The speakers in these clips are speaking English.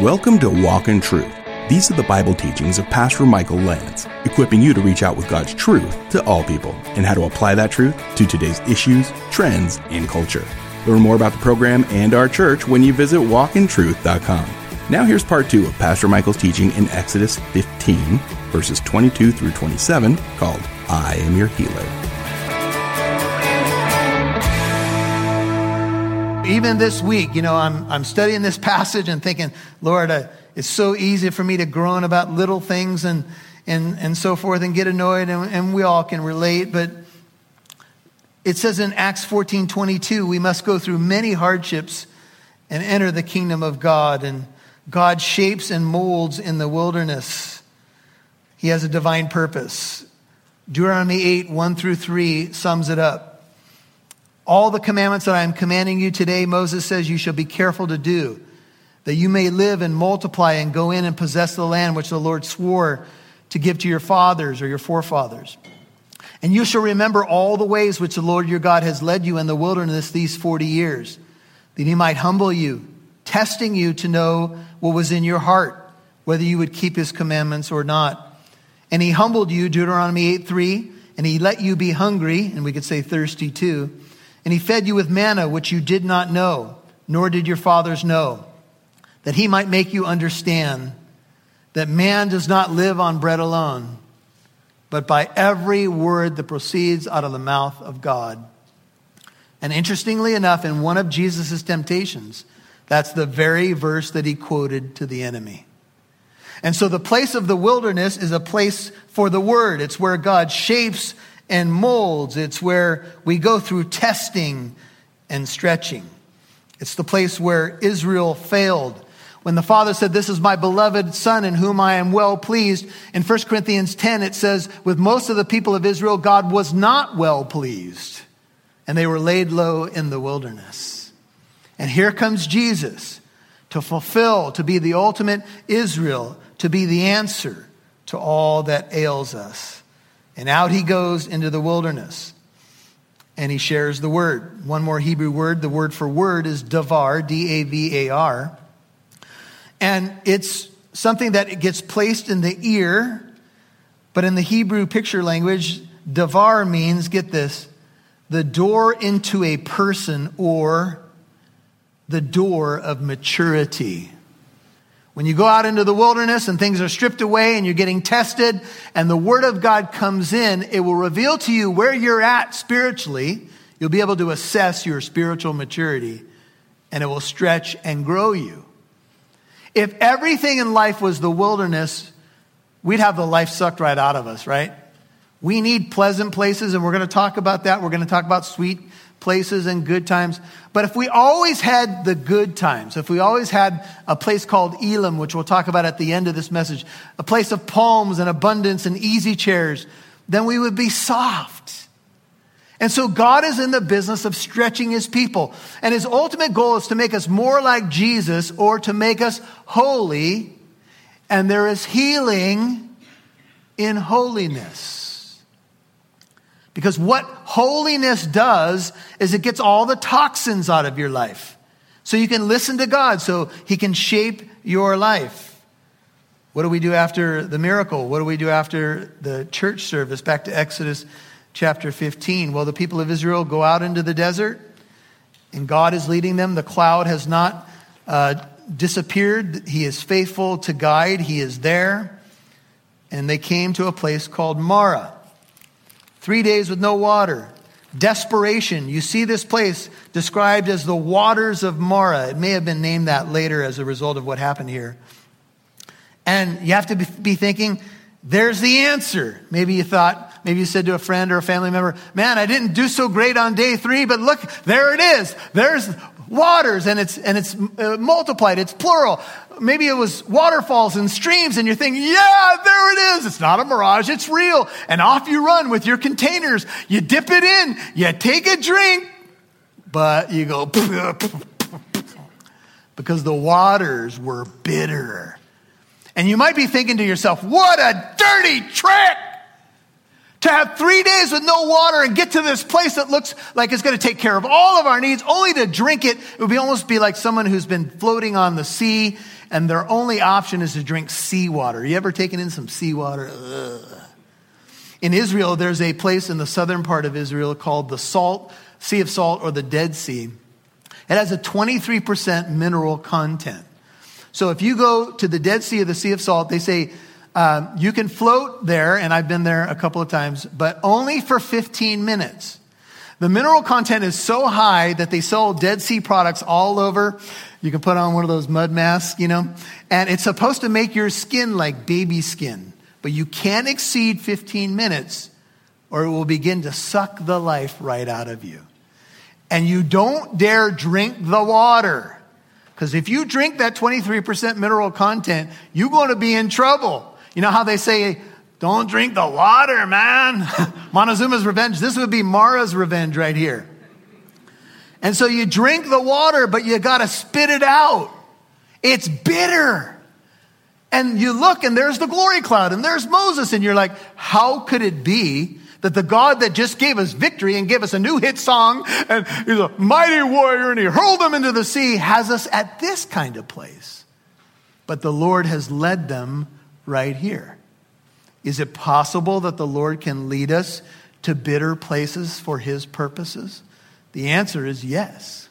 Welcome to Walk in Truth. These are the Bible teachings of Pastor Michael Lance, equipping you to reach out with God's truth to all people and how to apply that truth to today's issues, trends, and culture. Learn more about the program and our church when you visit walkintruth.com. Now here's part two of Pastor Michael's teaching in Exodus 15, verses 22 through 27, called I Am Your Healer. Even this week, you know, I'm, I'm studying this passage and thinking, Lord, uh, it's so easy for me to groan about little things and, and, and so forth and get annoyed, and, and we all can relate. But it says in Acts 14 22, we must go through many hardships and enter the kingdom of God. And God shapes and molds in the wilderness. He has a divine purpose. Deuteronomy 8 1 through 3 sums it up. All the commandments that I am commanding you today, Moses says, you shall be careful to do, that you may live and multiply and go in and possess the land which the Lord swore to give to your fathers or your forefathers. And you shall remember all the ways which the Lord your God has led you in the wilderness these 40 years, that he might humble you, testing you to know what was in your heart, whether you would keep his commandments or not. And he humbled you, Deuteronomy 8 3, and he let you be hungry, and we could say thirsty too and he fed you with manna, which you did not know, nor did your fathers know, that he might make you understand that man does not live on bread alone, but by every word that proceeds out of the mouth of God. And interestingly enough, in one of Jesus' temptations, that's the very verse that he quoted to the enemy. And so the place of the wilderness is a place for the word. It's where God shapes and molds. It's where we go through testing and stretching. It's the place where Israel failed. When the Father said, This is my beloved Son in whom I am well pleased, in 1 Corinthians 10, it says, With most of the people of Israel, God was not well pleased, and they were laid low in the wilderness. And here comes Jesus to fulfill, to be the ultimate Israel, to be the answer to all that ails us. And out he goes into the wilderness and he shares the word. One more Hebrew word, the word for word is davar, D A V A R. And it's something that gets placed in the ear, but in the Hebrew picture language, davar means, get this, the door into a person or the door of maturity. When you go out into the wilderness and things are stripped away and you're getting tested and the Word of God comes in, it will reveal to you where you're at spiritually. You'll be able to assess your spiritual maturity and it will stretch and grow you. If everything in life was the wilderness, we'd have the life sucked right out of us, right? We need pleasant places, and we're going to talk about that. We're going to talk about sweet places and good times. But if we always had the good times, if we always had a place called Elim, which we'll talk about at the end of this message, a place of palms and abundance and easy chairs, then we would be soft. And so God is in the business of stretching his people. And his ultimate goal is to make us more like Jesus or to make us holy. And there is healing in holiness. Because what holiness does is it gets all the toxins out of your life. So you can listen to God, so He can shape your life. What do we do after the miracle? What do we do after the church service? Back to Exodus chapter 15. Well, the people of Israel go out into the desert, and God is leading them. The cloud has not uh, disappeared. He is faithful to guide, He is there. And they came to a place called Marah. Three days with no water. Desperation. You see this place described as the waters of Marah. It may have been named that later as a result of what happened here. And you have to be thinking, there's the answer. Maybe you thought, maybe you said to a friend or a family member, man, I didn't do so great on day three, but look, there it is. There's waters and it's, and it's uh, multiplied. It's plural. Maybe it was waterfalls and streams and you're thinking, yeah, there it is. It's not a mirage. It's real. And off you run with your containers. You dip it in. You take a drink, but you go, because the waters were bitter. And you might be thinking to yourself, what a dirty trick To have three days with no water and get to this place that looks like it's going to take care of all of our needs, only to drink it, it would be almost be like someone who's been floating on the sea and their only option is to drink seawater. You ever taken in some seawater? In Israel, there's a place in the southern part of Israel called the Salt, Sea of Salt, or the Dead Sea. It has a 23% mineral content. So if you go to the Dead Sea or the Sea of Salt, they say um, you can float there, and I've been there a couple of times, but only for 15 minutes. The mineral content is so high that they sell Dead Sea products all over. You can put on one of those mud masks, you know, and it's supposed to make your skin like baby skin, but you can't exceed 15 minutes or it will begin to suck the life right out of you. And you don't dare drink the water. Because if you drink that 23% mineral content, you're going to be in trouble. You know how they say, don't drink the water, man? Montezuma's revenge. This would be Marah's revenge right here. And so you drink the water, but you got to spit it out. It's bitter. And you look and there's the glory cloud and there's Moses and you're like, how could it be that the God that just gave us victory and gave us a new hit song and he's a mighty warrior and he hurled them into the sea has us at this kind of place? But the Lord has led them right here. Is it possible that the Lord can lead us to bitter places for his purposes? The answer is yes.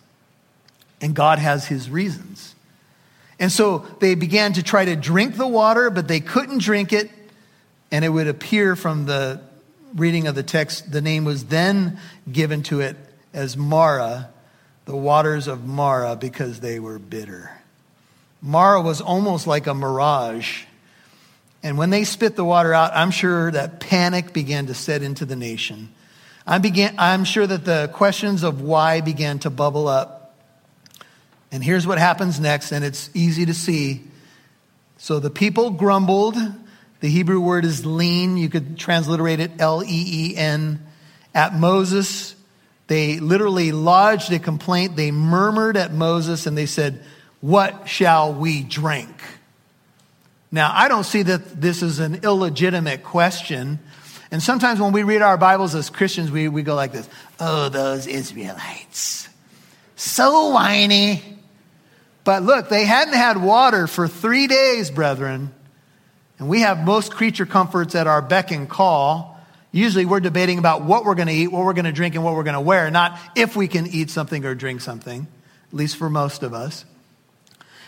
And God has his reasons. And so they began to try to drink the water, but they couldn't drink it. And it would appear from the reading of the text, the name was then given to it as Marah, the waters of Marah, because they were bitter. Marah was almost like a mirage and when they spit the water out, I'm sure that panic began to set into the nation. I began, I'm sure that the questions of why began to bubble up. And here's what happens next, and it's easy to see. So the people grumbled. The Hebrew word is lean. You could transliterate it L E E N. At Moses, they literally lodged a complaint. They murmured at Moses and they said, What shall we drink? Now, I don't see that this is an illegitimate question. And sometimes when we read our Bibles as Christians, we, we go like this Oh, those Israelites. So whiny. But look, they hadn't had water for three days, brethren. And we have most creature comforts at our beck and call. Usually we're debating about what we're going to eat, what we're going to drink, and what we're going to wear, not if we can eat something or drink something, at least for most of us.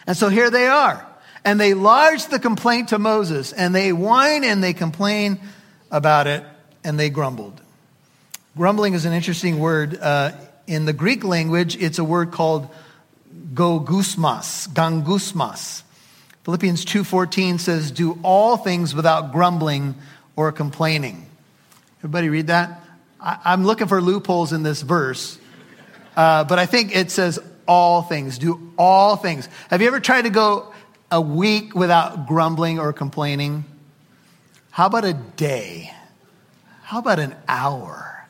And so here they are. And they lodge the complaint to Moses, and they whine and they complain about it, and they grumbled. Grumbling is an interesting word. Uh, in the Greek language, it's a word called gogusmas, gangusmas. Philippians 2.14 says, do all things without grumbling or complaining. Everybody read that? I, am looking for loopholes in this verse, uh, but I think it says all things. Do all things. Have you ever tried to go a week without grumbling or complaining? How about a day? How about an hour?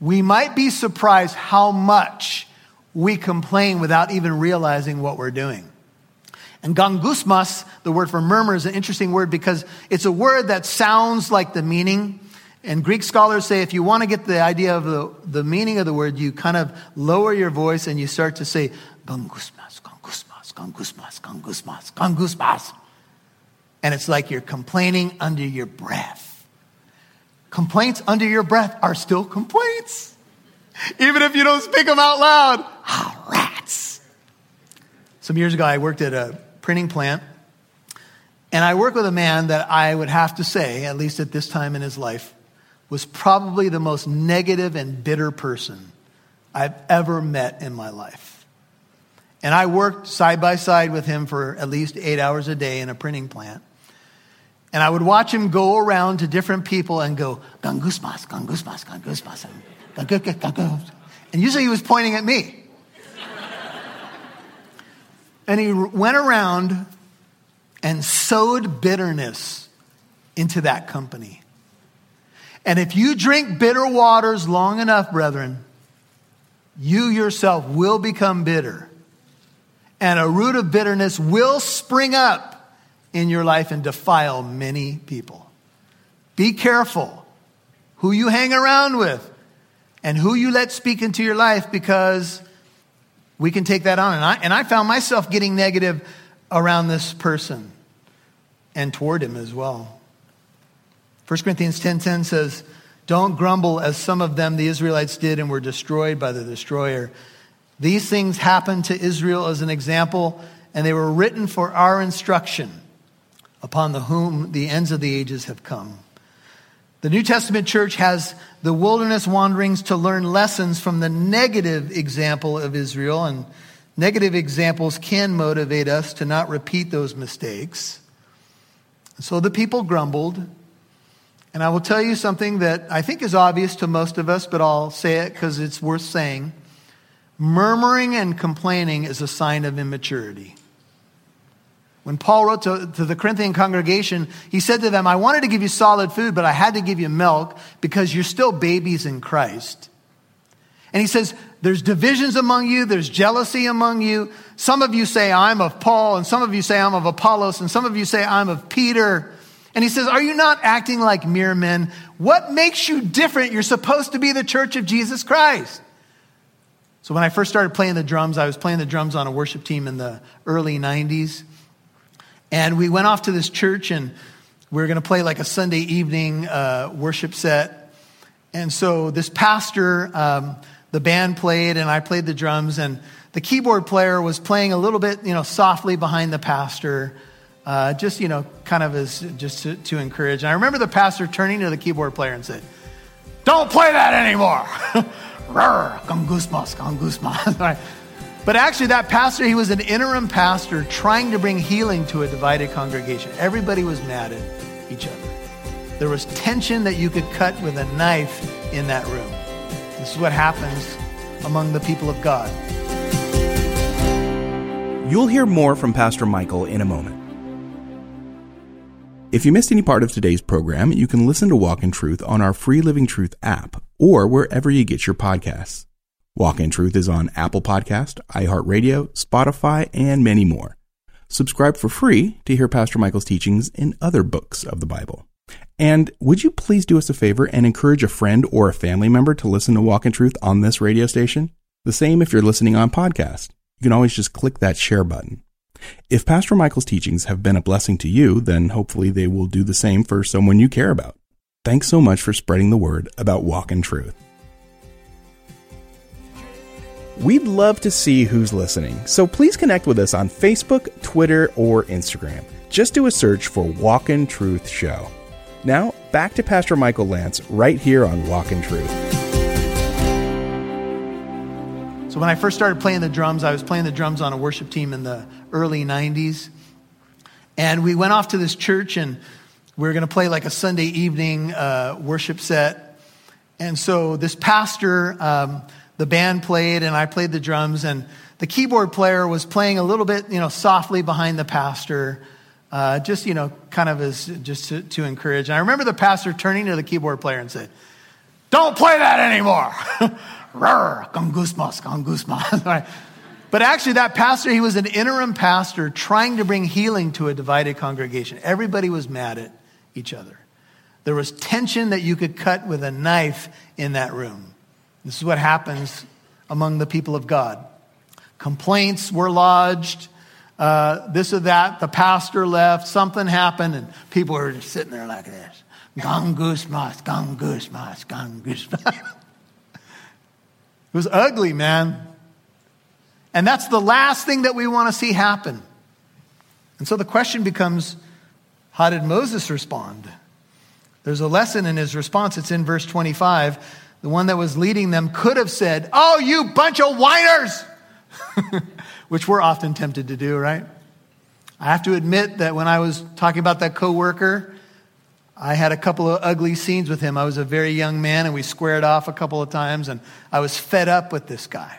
We might be surprised how much we complain without even realizing what we're doing. And gangusmas, the word for murmur, is an interesting word because it's a word that sounds like the meaning. And Greek scholars say if you want to get the idea of the, the meaning of the word, you kind of lower your voice and you start to say, gangusmas, gangusmas, gangusmas, gangusmas. And it's like you're complaining under your breath. Complaints under your breath are still complaints. Even if you don't speak them out loud. Ah, rats. Some years ago, I worked at a printing plant. And I worked with a man that I would have to say, at least at this time in his life, was probably the most negative and bitter person I've ever met in my life. And I worked side by side with him for at least eight hours a day in a printing plant. And I would watch him go around to different people and go, gangusmas, gangusmas, gangusmas, gangusmas. And usually he was pointing at me. and he went around and sowed bitterness into that company. And if you drink bitter waters long enough, brethren, you yourself will become bitter and a root of bitterness will spring up in your life and defile many people. Be careful who you hang around with, and who you let speak into your life because we can take that on. And I, and I found myself getting negative around this person and toward him as well. 1 Corinthians 10:10 says, "Don't grumble as some of them the Israelites did and were destroyed by the destroyer. These things happened to Israel as an example, and they were written for our instruction, upon the whom the ends of the ages have come." The New Testament church has the wilderness wanderings to learn lessons from the negative example of Israel, and negative examples can motivate us to not repeat those mistakes. So the people grumbled. And I will tell you something that I think is obvious to most of us, but I'll say it because it's worth saying. Murmuring and complaining is a sign of immaturity. When Paul wrote to, to, the Corinthian congregation, he said to them, I wanted to give you solid food, but I had to give you milk because you're still babies in Christ. And he says, There's divisions among you, there's jealousy among you. Some of you say, I'm of Paul, and some of you say, I'm of Apollos, and some of you say, I'm of Peter. And he says, Are you not acting like mere men? What makes you different? You're supposed to be the church of Jesus Christ. So when I first started playing the drums, I was playing the drums on a worship team in the early 90s. And we went off to this church and we were going to play like a Sunday evening uh, worship set. And so this pastor, um, the band played and I played the drums and the keyboard player was playing a little bit, you know, softly behind the pastor, uh, just, you know, kind of as just to, to encourage. And I remember the pastor turning to the keyboard player and said, don't play that anymore. con gusmas, con gusmas. But actually, that pastor, he was an interim pastor trying to bring healing to a divided congregation. Everybody was mad at each other. There was tension that you could cut with a knife in that room. This is what happens among the people of God. You'll hear more from Pastor Michael in a moment. If you missed any part of today's program, you can listen to Walk in Truth on our free Living Truth app or wherever you get your podcasts. Walk in Truth is on Apple Podcast, iHeartRadio, Spotify, and many more. Subscribe for free to hear Pastor Michael's teachings in other books of the Bible. And would you please do us a favor and encourage a friend or a family member to listen to Walk in Truth on this radio station? The same if you're listening on podcast. You can always just click that share button. If Pastor Michael's teachings have been a blessing to you, then hopefully they will do the same for someone you care about. Thanks so much for spreading the word about Walk in Truth. We'd love to see who's listening, so please connect with us on Facebook, Twitter, or Instagram. Just do a search for Walk in Truth Show. Now, back to Pastor Michael Lance right here on Walk in Truth. So, when I first started playing the drums, I was playing the drums on a worship team in the early 90s. And we went off to this church and we were going to play like a Sunday evening uh, worship set. And so, this pastor, um, the band played and I played the drums and the keyboard player was playing a little bit, you know, softly behind the pastor, uh, just, you know, kind of as just to, to, encourage. And I remember the pastor turning to the keyboard player and said, don't play that anymore. gusmas, con. But actually, that pastor, he was an interim pastor trying to bring healing to a divided congregation. Everybody was mad at each other. There was tension that you could cut with a knife in that room. This is what happens among the people of God. Complaints were lodged, uh, this or that. The pastor left, something happened, and people were just sitting there like this. Gangus mas, gangus mas, gangus mas. It was ugly, man. And that's the last thing that we want to see happen. And so the question becomes how did Moses respond? There's a lesson in his response. It's in verse 25 the one that was leading them, could have said, Oh, you bunch of whiners, which we're often tempted to do, right? I have to admit that when I was talking about that coworker, I had a couple of ugly scenes with him. I was a very young man and we squared off a couple of times and I was fed up with this guy.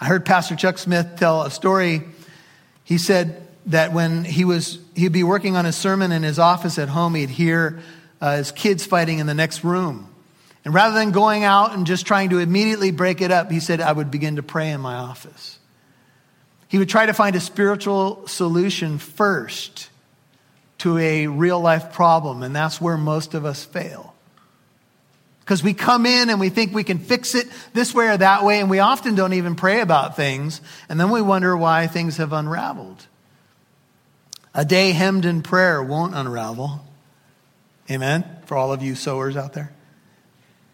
I heard Pastor Chuck Smith tell a story. He said that when he was he'd be working on his sermon in his office at home, he'd hear uh, his kids fighting in the next room. And rather than going out and just trying to immediately break it up, he said, I would begin to pray in my office. He would try to find a spiritual solution first to a real life problem, and that's where most of us fail. Because we come in and we think we can fix it this way or that way, and we often don't even pray about things, and then we wonder why things have unraveled. A day hemmed in prayer won't unravel. Amen? For all of you sowers out there.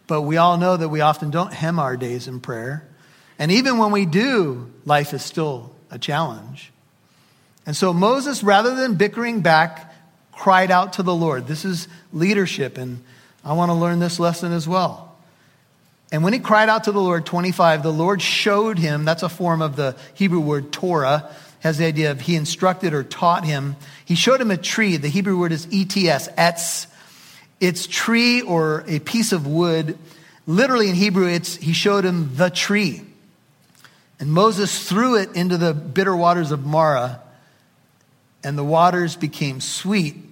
But we all know that we often don't hem our days in prayer. And even when we do, life is still a challenge. And so Moses, rather than bickering back, cried out to the Lord. This is leadership, and I want to learn this lesson as well. And when he cried out to the Lord, 25, the Lord showed him, that's a form of the Hebrew word Torah, has the idea of he instructed or taught him. He showed him a tree. The Hebrew word is ets, etz. It's tree or a piece of wood. Literally in Hebrew, it's he showed him the tree. And Moses threw it into the bitter waters of Marah, and the waters became sweet.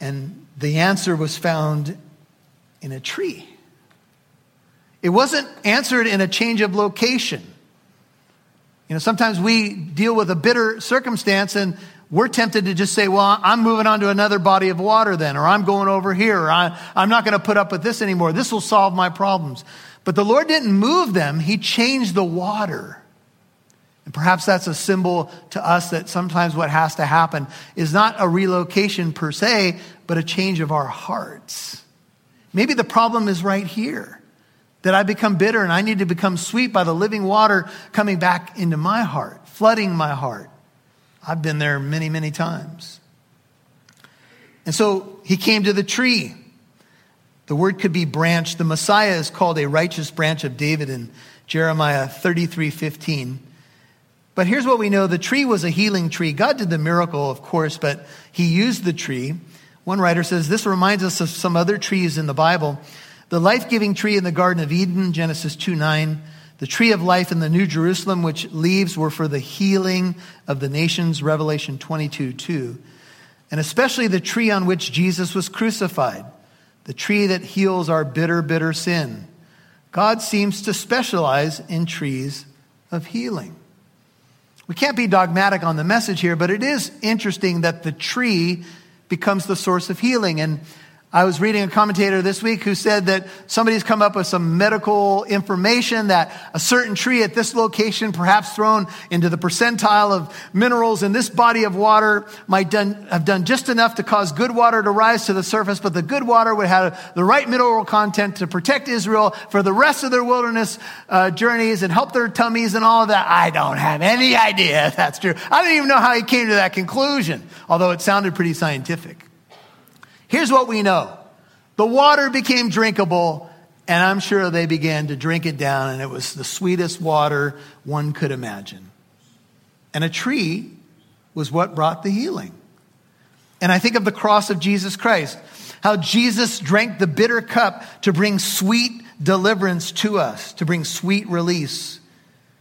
And the answer was found in a tree. It wasn't answered in a change of location. You know, sometimes we deal with a bitter circumstance and we're tempted to just say, well, I'm moving on to another body of water then, or I'm going over here, or I, I'm not going to put up with this anymore. This will solve my problems. But the Lord didn't move them, He changed the water. And perhaps that's a symbol to us that sometimes what has to happen is not a relocation per se, but a change of our hearts. Maybe the problem is right here that I become bitter and I need to become sweet by the living water coming back into my heart, flooding my heart. I've been there many, many times. And so he came to the tree. The word could be branch. The Messiah is called a righteous branch of David in Jeremiah 33 15. But here's what we know the tree was a healing tree. God did the miracle, of course, but he used the tree. One writer says this reminds us of some other trees in the Bible. The life giving tree in the Garden of Eden, Genesis 2 9. The tree of life in the New Jerusalem, which leaves were for the healing of the nations, Revelation 22 2. And especially the tree on which Jesus was crucified, the tree that heals our bitter, bitter sin. God seems to specialize in trees of healing. We can't be dogmatic on the message here, but it is interesting that the tree becomes the source of healing. And I was reading a commentator this week who said that somebody's come up with some medical information that a certain tree at this location, perhaps thrown into the percentile of minerals in this body of water, might done, have done just enough to cause good water to rise to the surface, but the good water would have the right mineral content to protect Israel for the rest of their wilderness uh, journeys and help their tummies and all of that. I don't have any idea if that's true. I don't even know how he came to that conclusion, although it sounded pretty scientific. Here's what we know the water became drinkable, and I'm sure they began to drink it down, and it was the sweetest water one could imagine. And a tree was what brought the healing. And I think of the cross of Jesus Christ, how Jesus drank the bitter cup to bring sweet deliverance to us, to bring sweet release.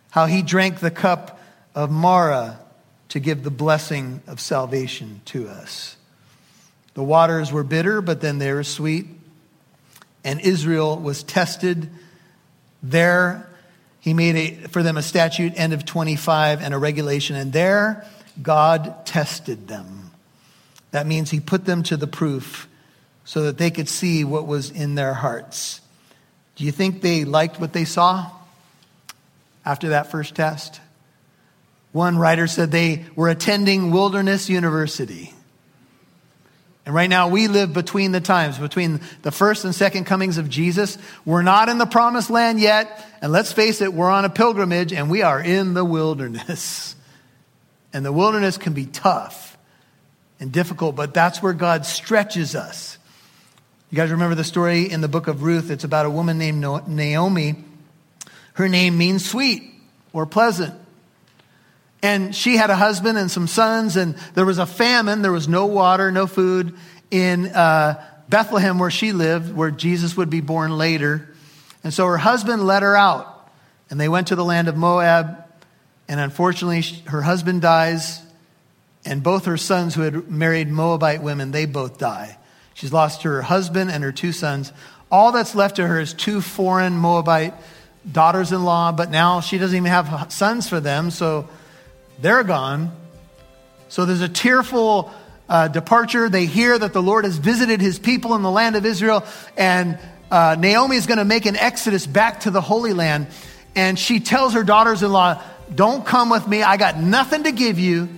How he drank the cup of Marah to give the blessing of salvation to us. The waters were bitter, but then they were sweet. And Israel was tested. There, he made a, for them a statute, end of 25, and a regulation. And there, God tested them. That means he put them to the proof so that they could see what was in their hearts. Do you think they liked what they saw after that first test? One writer said they were attending Wilderness University. And right now, we live between the times, between the first and second comings of Jesus. We're not in the promised land yet. And let's face it, we're on a pilgrimage and we are in the wilderness. And the wilderness can be tough and difficult, but that's where God stretches us. You guys remember the story in the book of Ruth? It's about a woman named Naomi. Her name means sweet or pleasant. And she had a husband and some sons, and there was a famine. There was no water, no food in uh, Bethlehem where she lived, where Jesus would be born later. And so her husband let her out, and they went to the land of Moab. And unfortunately, her husband dies, and both her sons, who had married Moabite women, they both die. She's lost her husband and her two sons. All that's left to her is two foreign Moabite daughters in law, but now she doesn't even have sons for them, so they're gone. So there's a tearful uh, departure. They hear that the Lord has visited his people in the land of Israel, and uh, Naomi is going to make an exodus back to the Holy Land. And she tells her daughters in law, Don't come with me. I got nothing to give you.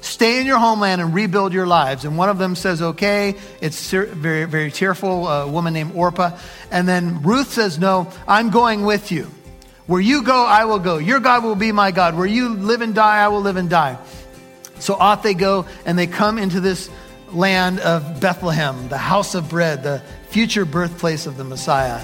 Stay in your homeland and rebuild your lives. And one of them says, Okay. It's very, very tearful, a woman named Orpah. And then Ruth says, No, I'm going with you. Where you go, I will go. Your God will be my God. Where you live and die, I will live and die. So off they go, and they come into this land of Bethlehem, the house of bread, the future birthplace of the Messiah.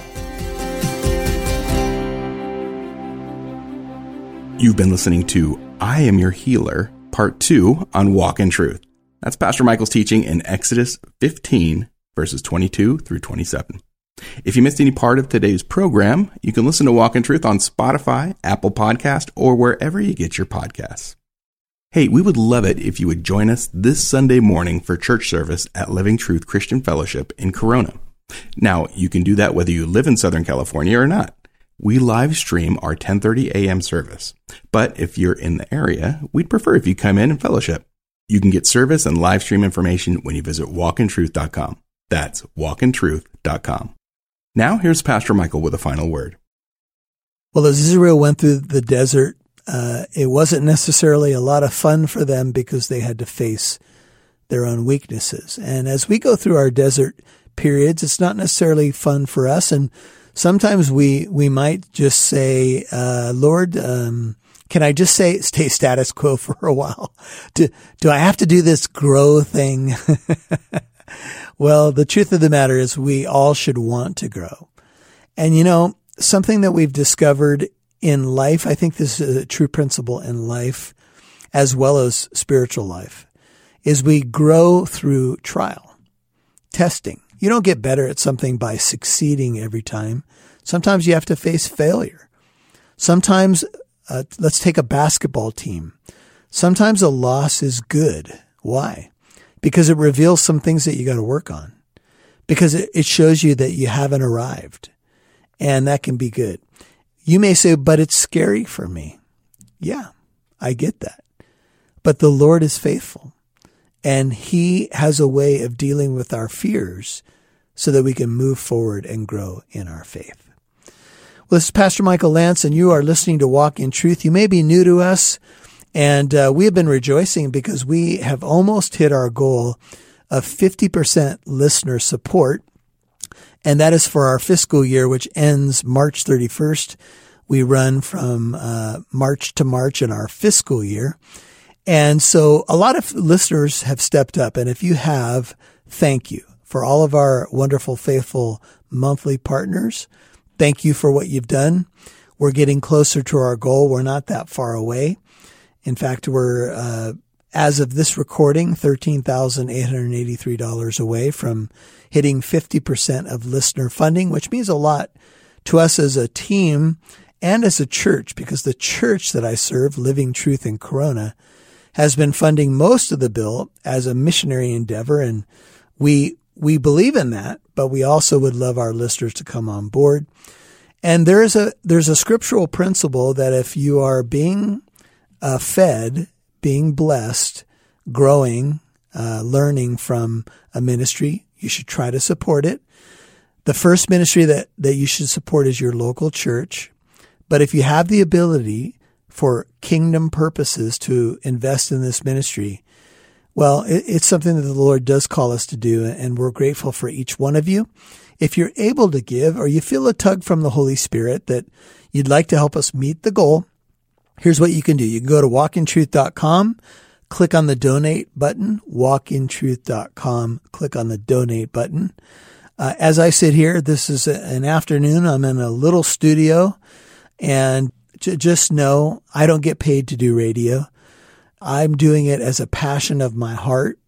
You've been listening to I Am Your Healer, Part 2 on Walk in Truth. That's Pastor Michael's teaching in Exodus 15, verses 22 through 27. If you missed any part of today's program, you can listen to Walk in Truth on Spotify, Apple Podcast, or wherever you get your podcasts. Hey, we would love it if you would join us this Sunday morning for church service at Living Truth Christian Fellowship in Corona. Now, you can do that whether you live in Southern California or not. We live stream our 10:30 a.m. service. But if you're in the area, we'd prefer if you come in and fellowship. You can get service and live stream information when you visit walkintruth.com. That's walkintruth.com. Now, here's Pastor Michael with a final word. Well, as Israel went through the desert uh, it wasn't necessarily a lot of fun for them because they had to face their own weaknesses. And as we go through our desert periods, it's not necessarily fun for us. And sometimes we, we might just say, uh, Lord, um, can I just say stay status quo for a while? Do, do I have to do this grow thing? well, the truth of the matter is we all should want to grow. And you know, something that we've discovered in life. I think this is a true principle in life as well as spiritual life is we grow through trial, testing. You don't get better at something by succeeding every time. Sometimes you have to face failure. Sometimes, uh, let's take a basketball team. Sometimes a loss is good. Why? Because it reveals some things that you got to work on. Because it, shows you that you haven't arrived. And that can be good. You may say, but it's scary for me. Yeah, I get that. But the Lord is faithful and he has a way of dealing with our fears so that we can move forward and grow in our faith. Well, this is Pastor Michael Lance and you are listening to Walk in Truth. You may be new to us and uh, we have been rejoicing because we have almost hit our goal of 50% listener support and that is for our fiscal year, which ends March 31st. We run from uh, March to March in our fiscal year. And so a lot of listeners have stepped up. And if you have, thank you for all of our wonderful, faithful monthly partners. Thank you for what you've done. We're getting closer to our goal. We're not that far away. In fact, we're, uh, as of this recording, $13,883 away from hitting 50% of listener funding, which means a lot to us as a team and as a church, because the church that I serve, Living Truth in Corona, has been funding most of the bill as a missionary endeavor. And we, we believe in that, but we also would love our listeners to come on board. And there is a, there's a scriptural principle that if you are being uh, fed, being blessed, growing, uh, learning from a ministry, you should try to support it. The first ministry that, that you should support is your local church. But if you have the ability for kingdom purposes to invest in this ministry, well, it, it's something that the Lord does call us to do, and we're grateful for each one of you. If you're able to give or you feel a tug from the Holy Spirit that you'd like to help us meet the goal, here's what you can do. You can go to walkintruth.com click on the donate button, walkintruth.com, click on the donate button. Uh, as I sit here, this is a, an afternoon. I'm in a little studio and j- just know I don't get paid to do radio. I'm doing it as a passion of my heart,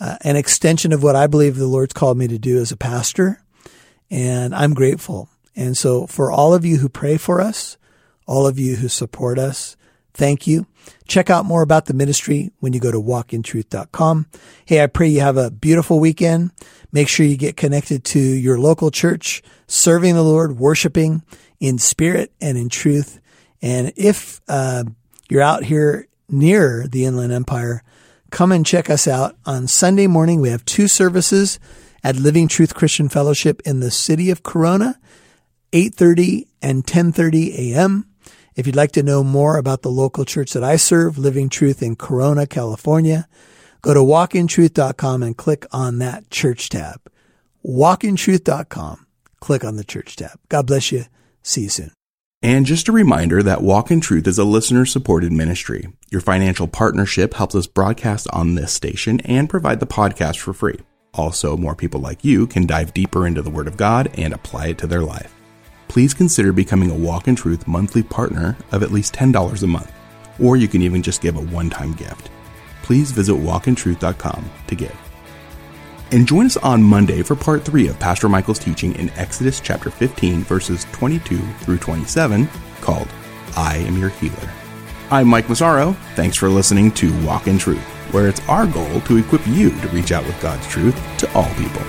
uh, an extension of what I believe the Lord's called me to do as a pastor. And I'm grateful. And so for all of you who pray for us, all of you who support us, thank you. Check out more about the ministry when you go to walkintruth.com. Hey, I pray you have a beautiful weekend. Make sure you get connected to your local church, serving the Lord, worshiping in spirit and in truth. And if uh, you're out here near the Inland Empire, come and check us out on Sunday morning. We have two services at Living Truth Christian Fellowship in the city of Corona, 8:30 and 10:30 a.m. If you'd like to know more about the local church that I serve, Living Truth in Corona, California, go to walkintruth.com and click on that church tab. Walkintruth.com. Click on the church tab. God bless you. See you soon. And just a reminder that Walk in Truth is a listener supported ministry. Your financial partnership helps us broadcast on this station and provide the podcast for free. Also, more people like you can dive deeper into the Word of God and apply it to their life. Please consider becoming a Walk in Truth monthly partner of at least $10 a month, or you can even just give a one time gift. Please visit walkintruth.com to give. And join us on Monday for part 3 of Pastor Michael's teaching in Exodus chapter 15, verses 22 through 27, called I Am Your Healer. I'm Mike Massaro. Thanks for listening to Walk in Truth, where it's our goal to equip you to reach out with God's truth to all people.